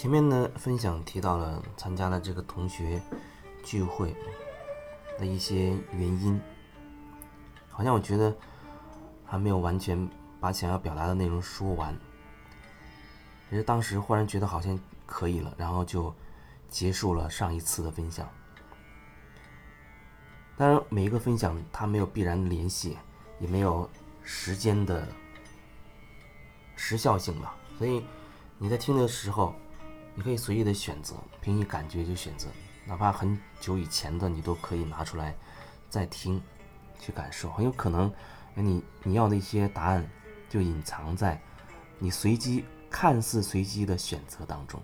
前面的分享提到了参加了这个同学聚会的一些原因，好像我觉得还没有完全把想要表达的内容说完。其实当时忽然觉得好像可以了，然后就结束了上一次的分享。当然，每一个分享它没有必然联系，也没有时间的时效性吧。所以你在听的时候，你可以随意的选择，凭你感觉就选择，哪怕很久以前的你都可以拿出来再听，去感受。很有可能，你你要的一些答案就隐藏在你随机、看似随机的选择当中。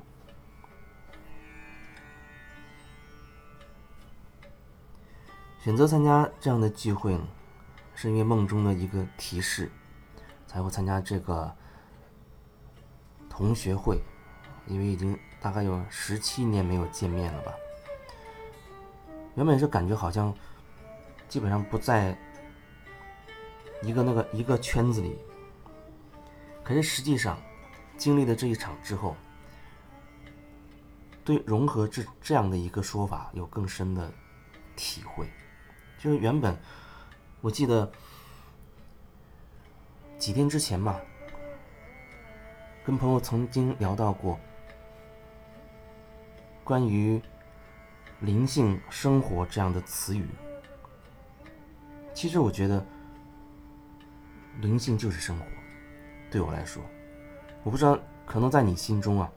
选择参加这样的聚会呢，是因为梦中的一个提示，才会参加这个同学会。因为已经大概有十七年没有见面了吧。原本是感觉好像基本上不在一个那个一个圈子里，可是实际上经历了这一场之后，对融合这这样的一个说法有更深的体会。就是原本，我记得几天之前吧，跟朋友曾经聊到过关于灵性生活这样的词语。其实我觉得，灵性就是生活。对我来说，我不知道，可能在你心中啊，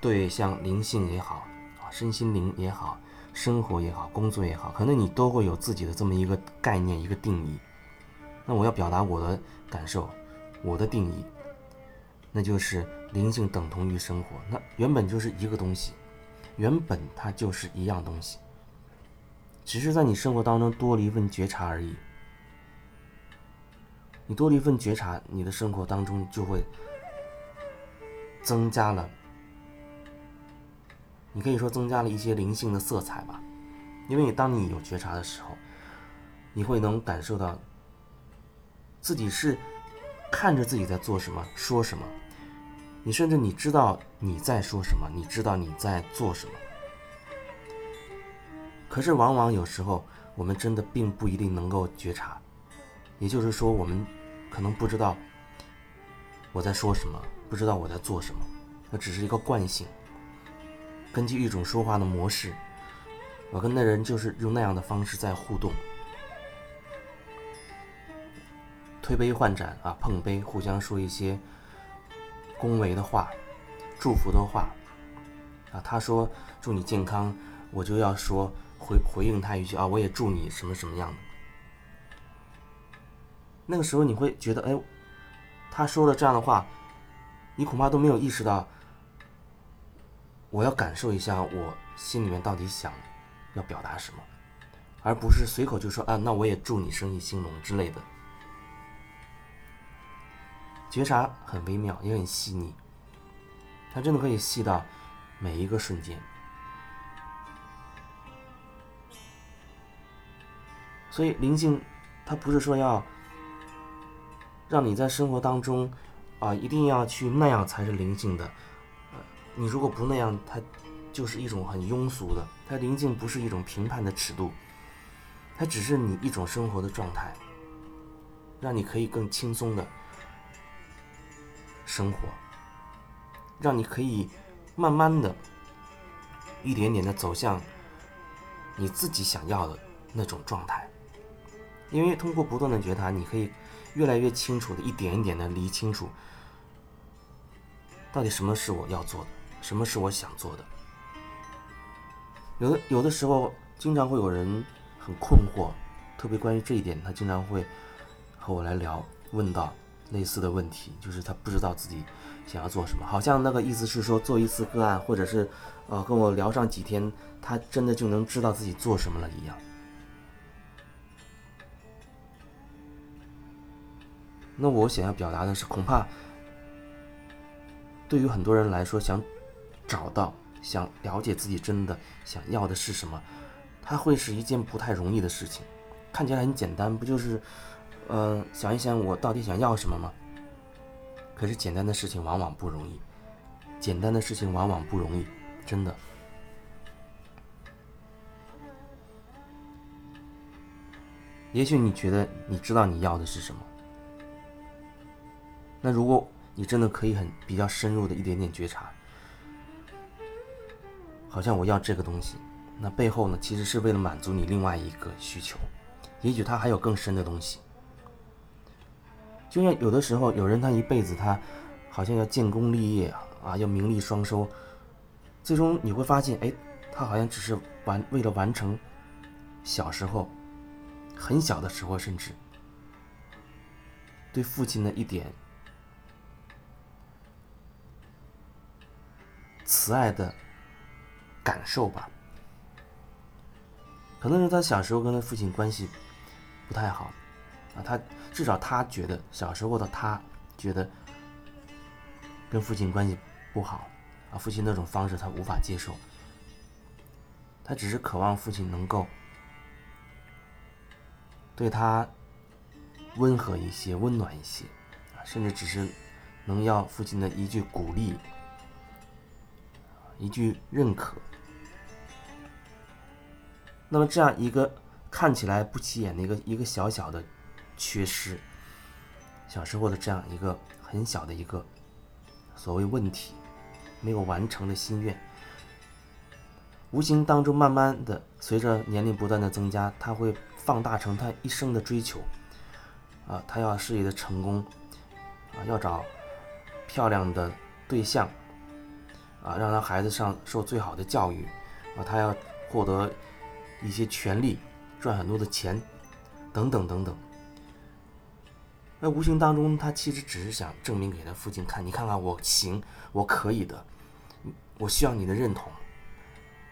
对像灵性也好啊，身心灵也好。生活也好，工作也好，可能你都会有自己的这么一个概念、一个定义。那我要表达我的感受，我的定义，那就是灵性等同于生活。那原本就是一个东西，原本它就是一样东西，只是在你生活当中多了一份觉察而已。你多了一份觉察，你的生活当中就会增加了。你可以说增加了一些灵性的色彩吧，因为当你有觉察的时候，你会能感受到自己是看着自己在做什么、说什么，你甚至你知道你在说什么，你知道你在做什么。可是往往有时候我们真的并不一定能够觉察，也就是说，我们可能不知道我在说什么，不知道我在做什么，那只是一个惯性。根据一种说话的模式，我跟那人就是用那样的方式在互动，推杯换盏啊，碰杯，互相说一些恭维的话、祝福的话啊。他说祝你健康，我就要说回回应他一句啊，我也祝你什么什么样的。那个时候你会觉得，哎，他说了这样的话，你恐怕都没有意识到。我要感受一下我心里面到底想要表达什么，而不是随口就说啊，那我也祝你生意兴隆之类的。觉察很微妙，也很细腻，它真的可以细到每一个瞬间。所以灵性，它不是说要让你在生活当中啊，一定要去那样才是灵性的。你如果不那样，它就是一种很庸俗的。它灵性不是一种评判的尺度，它只是你一种生活的状态，让你可以更轻松的生活，让你可以慢慢的、一点点的走向你自己想要的那种状态。因为通过不断的觉察，你可以越来越清楚的一点一点的理清楚，到底什么是我要做的。什么是我想做的？有的有的时候，经常会有人很困惑，特别关于这一点，他经常会和我来聊，问到类似的问题，就是他不知道自己想要做什么，好像那个意思是说，做一次个案，或者是呃跟我聊上几天，他真的就能知道自己做什么了一样。那我想要表达的是，恐怕对于很多人来说，想。找到想了解自己真的想要的是什么，它会是一件不太容易的事情。看起来很简单，不就是，嗯，想一想我到底想要什么吗？可是简单的事情往往不容易，简单的事情往往不容易，真的。也许你觉得你知道你要的是什么，那如果你真的可以很比较深入的一点点觉察，好像我要这个东西，那背后呢，其实是为了满足你另外一个需求，也许他还有更深的东西。就像有的时候，有人他一辈子他好像要建功立业啊，要名利双收，最终你会发现，哎，他好像只是完为了完成小时候。很小的时候，甚至对父亲的一点慈爱的感受吧。可能是他小时候跟他父亲关系不太好啊，他至少他觉得小时候的他觉得跟父亲关系不好啊，父亲那种方式他无法接受，他只是渴望父亲能够。对他温和一些，温暖一些，甚至只是能要父亲的一句鼓励，一句认可。那么这样一个看起来不起眼的一个一个小小的缺失，小时候的这样一个很小的一个所谓问题，没有完成的心愿，无形当中慢慢的随着年龄不断的增加，他会。放大成他一生的追求，啊，他要事业的成功，啊，要找漂亮的对象，啊，让他孩子上受最好的教育，啊，他要获得一些权利，赚很多的钱，等等等等。那无形当中，他其实只是想证明给他父亲看，你看看我行，我可以的，我需要你的认同，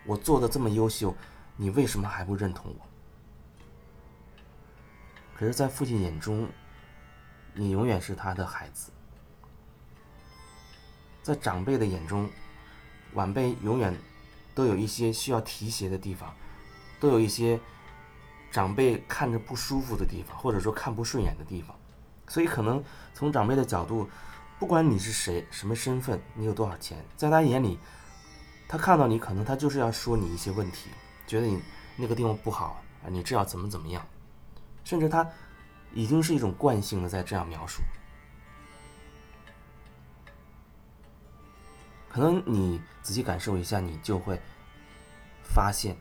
我做的这么优秀，你为什么还不认同我？可是，在父亲眼中，你永远是他的孩子；在长辈的眼中，晚辈永远都有一些需要提携的地方，都有一些长辈看着不舒服的地方，或者说看不顺眼的地方。所以，可能从长辈的角度，不管你是谁、什么身份、你有多少钱，在他眼里，他看到你，可能他就是要说你一些问题，觉得你那个地方不好啊，你这要怎么怎么样。甚至他已经是一种惯性的在这样描述，可能你仔细感受一下，你就会发现，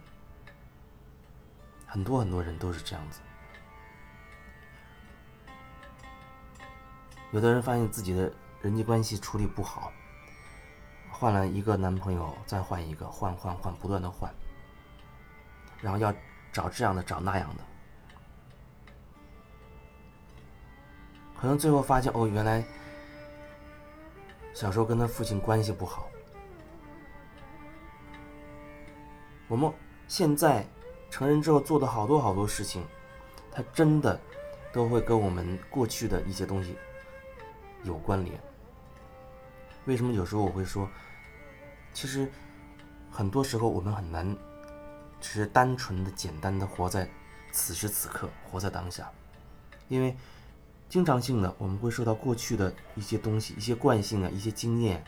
很多很多人都是这样子。有的人发现自己的人际关系处理不好，换了一个男朋友，再换一个，换换换，不断的换，然后要找这样的，找那样的。可能最后发现，哦，原来小时候跟他父亲关系不好。我们现在成人之后做的好多好多事情，他真的都会跟我们过去的一些东西有关联。为什么有时候我会说，其实很多时候我们很难只是单纯的、简单的活在此时此刻，活在当下，因为。经常性的，我们会受到过去的一些东西、一些惯性啊、一些经验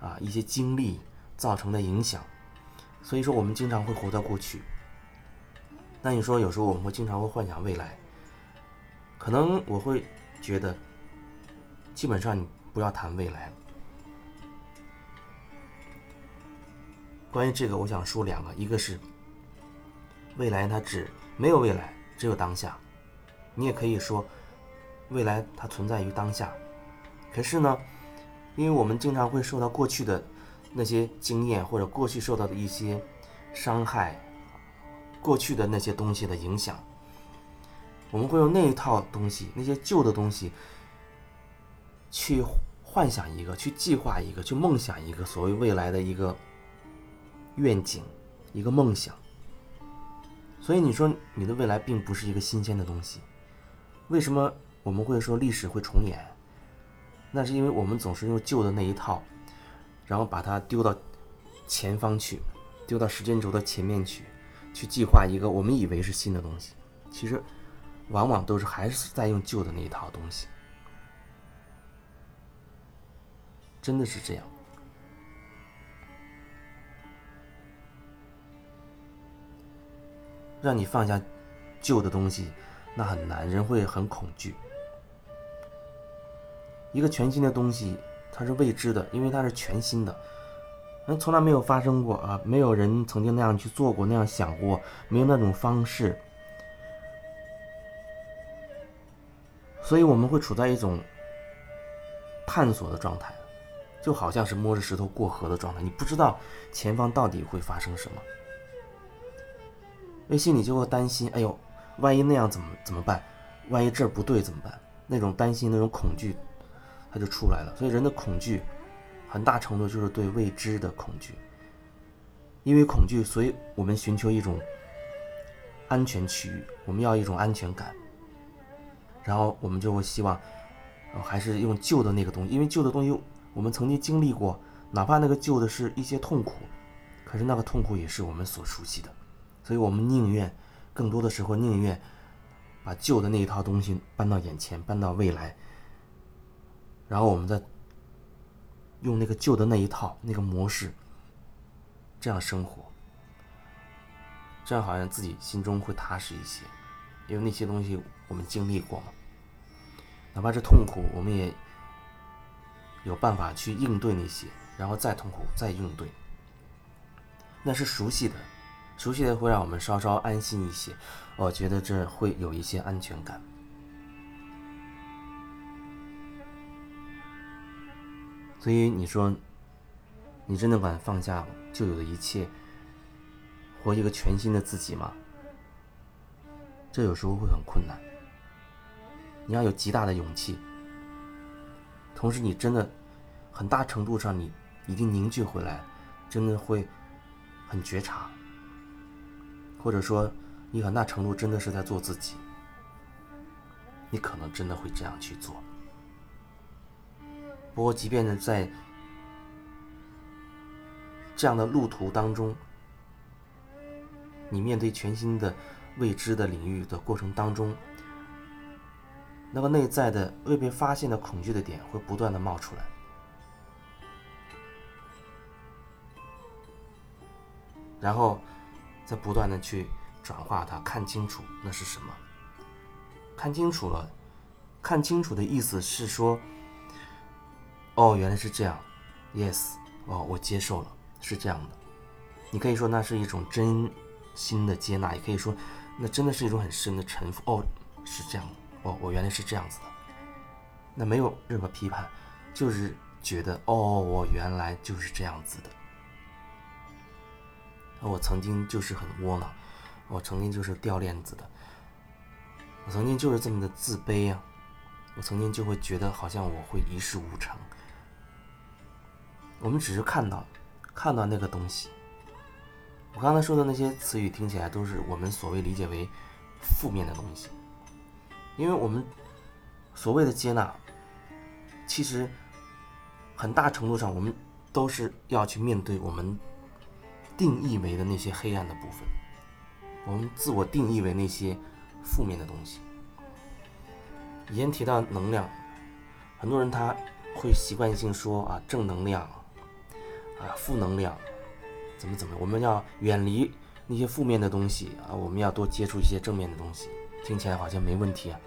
啊、一些经历造成的影响，所以说我们经常会活在过去。那你说有时候我们会经常会幻想未来，可能我会觉得，基本上你不要谈未来。关于这个，我想说两个，一个是未来它只没有未来，只有当下，你也可以说。未来它存在于当下，可是呢，因为我们经常会受到过去的那些经验或者过去受到的一些伤害，过去的那些东西的影响，我们会用那一套东西，那些旧的东西，去幻想一个，去计划一个，去梦想一个所谓未来的一个愿景，一个梦想。所以你说你的未来并不是一个新鲜的东西，为什么？我们会说历史会重演，那是因为我们总是用旧的那一套，然后把它丢到前方去，丢到时间轴的前面去，去计划一个我们以为是新的东西，其实往往都是还是在用旧的那一套东西，真的是这样。让你放下旧的东西，那很难，人会很恐惧。一个全新的东西，它是未知的，因为它是全新的，那从来没有发生过，啊，没有人曾经那样去做过，那样想过，没有那种方式。所以我们会处在一种探索的状态。就好像是摸着石头过河的状态，你不知道前方到底会发生什么，内心里就会担心，哎呦，万一那样怎么怎么办？万一这儿不对怎么办？那种担心，那种恐惧。它就出来了，所以人的恐惧，很大程度就是对未知的恐惧。因为恐惧，所以我们寻求一种安全区域，我们要一种安全感。然后我们就会希望，还是用旧的那个东西，因为旧的东西我们曾经经历过，哪怕那个旧的是一些痛苦，可是那个痛苦也是我们所熟悉的，所以我们宁愿，更多的时候宁愿把旧的那一套东西搬到眼前，搬到未来。然后我们再用那个旧的那一套那个模式，这样生活，这样好像自己心中会踏实一些，因为那些东西我们经历过嘛，哪怕是痛苦，我们也有办法去应对那些，然后再痛苦再应对，那是熟悉的，熟悉的会让我们稍稍安心一些，我觉得这会有一些安全感。所以你说，你真的敢放下旧有的一切，活一个全新的自己吗？这有时候会很困难。你要有极大的勇气，同时你真的很大程度上你已经凝聚回来，真的会很觉察，或者说你很大程度真的是在做自己，你可能真的会这样去做。不过，即便是在这样的路途当中，你面对全新的未知的领域的过程当中，那个内在的未被发现的恐惧的点会不断的冒出来，然后再不断的去转化它，看清楚那是什么。看清楚了，看清楚的意思是说。哦，原来是这样，yes，哦，我接受了，是这样的。你可以说那是一种真心的接纳，也可以说那真的是一种很深的臣服。哦，是这样的，哦，我原来是这样子的。那没有任何批判，就是觉得哦，我原来就是这样子的。我曾经就是很窝囊，我曾经就是掉链子的，我曾经就是这么的自卑啊，我曾经就会觉得好像我会一事无成。我们只是看到，看到那个东西。我刚才说的那些词语听起来都是我们所谓理解为负面的东西，因为我们所谓的接纳，其实很大程度上我们都是要去面对我们定义为的那些黑暗的部分，我们自我定义为那些负面的东西。以前提到能量，很多人他会习惯性说啊正能量。啊，负能量，怎么怎么？我们要远离那些负面的东西啊！我们要多接触一些正面的东西。听起来好像没问题啊，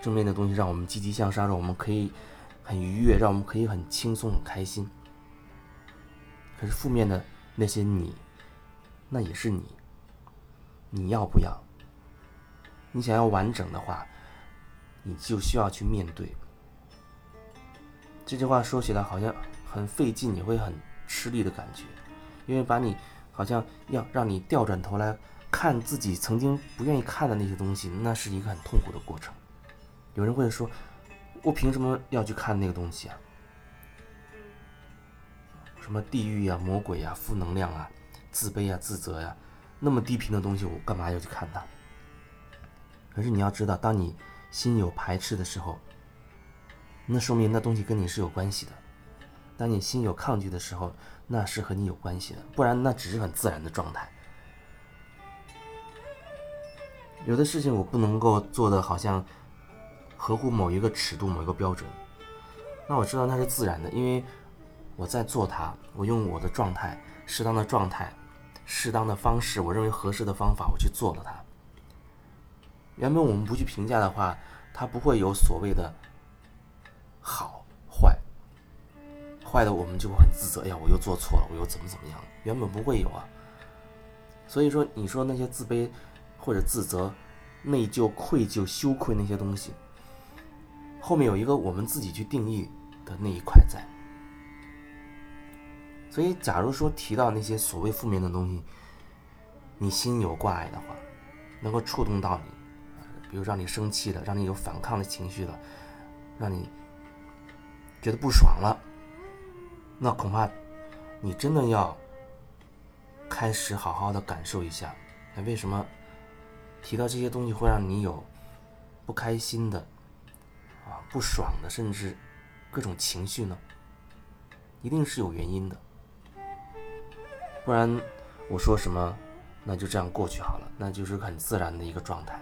正面的东西让我们积极向上，让我们可以很愉悦，让我们可以很轻松、很开心。可是负面的那些你，那也是你，你要不要？你想要完整的话，你就需要去面对。这句话说起来好像很费劲，你会很。吃力的感觉，因为把你好像要让你调转头来看自己曾经不愿意看的那些东西，那是一个很痛苦的过程。有人会说：“我凭什么要去看那个东西啊？什么地狱呀、魔鬼呀、负能量啊、自卑啊、自责呀，那么低频的东西，我干嘛要去看它？”可是你要知道，当你心有排斥的时候，那说明那东西跟你是有关系的。当你心有抗拒的时候，那是和你有关系的，不然那只是很自然的状态。有的事情我不能够做的好像合乎某一个尺度、某一个标准，那我知道那是自然的，因为我在做它，我用我的状态、适当的状态、适当的方式，我认为合适的方法，我去做了它。原本我们不去评价的话，它不会有所谓的好坏，坏的我们就会很自责，哎呀，我又做错了，我又怎么怎么样，原本不会有啊。所以说，你说那些自卑或者自责、内疚、愧疚、羞愧那些东西，后面有一个我们自己去定义的那一块在。所以，假如说提到那些所谓负面的东西，你心有挂碍的话，能够触动到你，比如让你生气的，让你有反抗的情绪的，让你觉得不爽了，那恐怕你真的要开始好好的感受一下，那，为什么提到这些东西会让你有不开心的啊、不爽的，甚至各种情绪呢？一定是有原因的。不然我说什么，那就这样过去好了，那就是很自然的一个状态。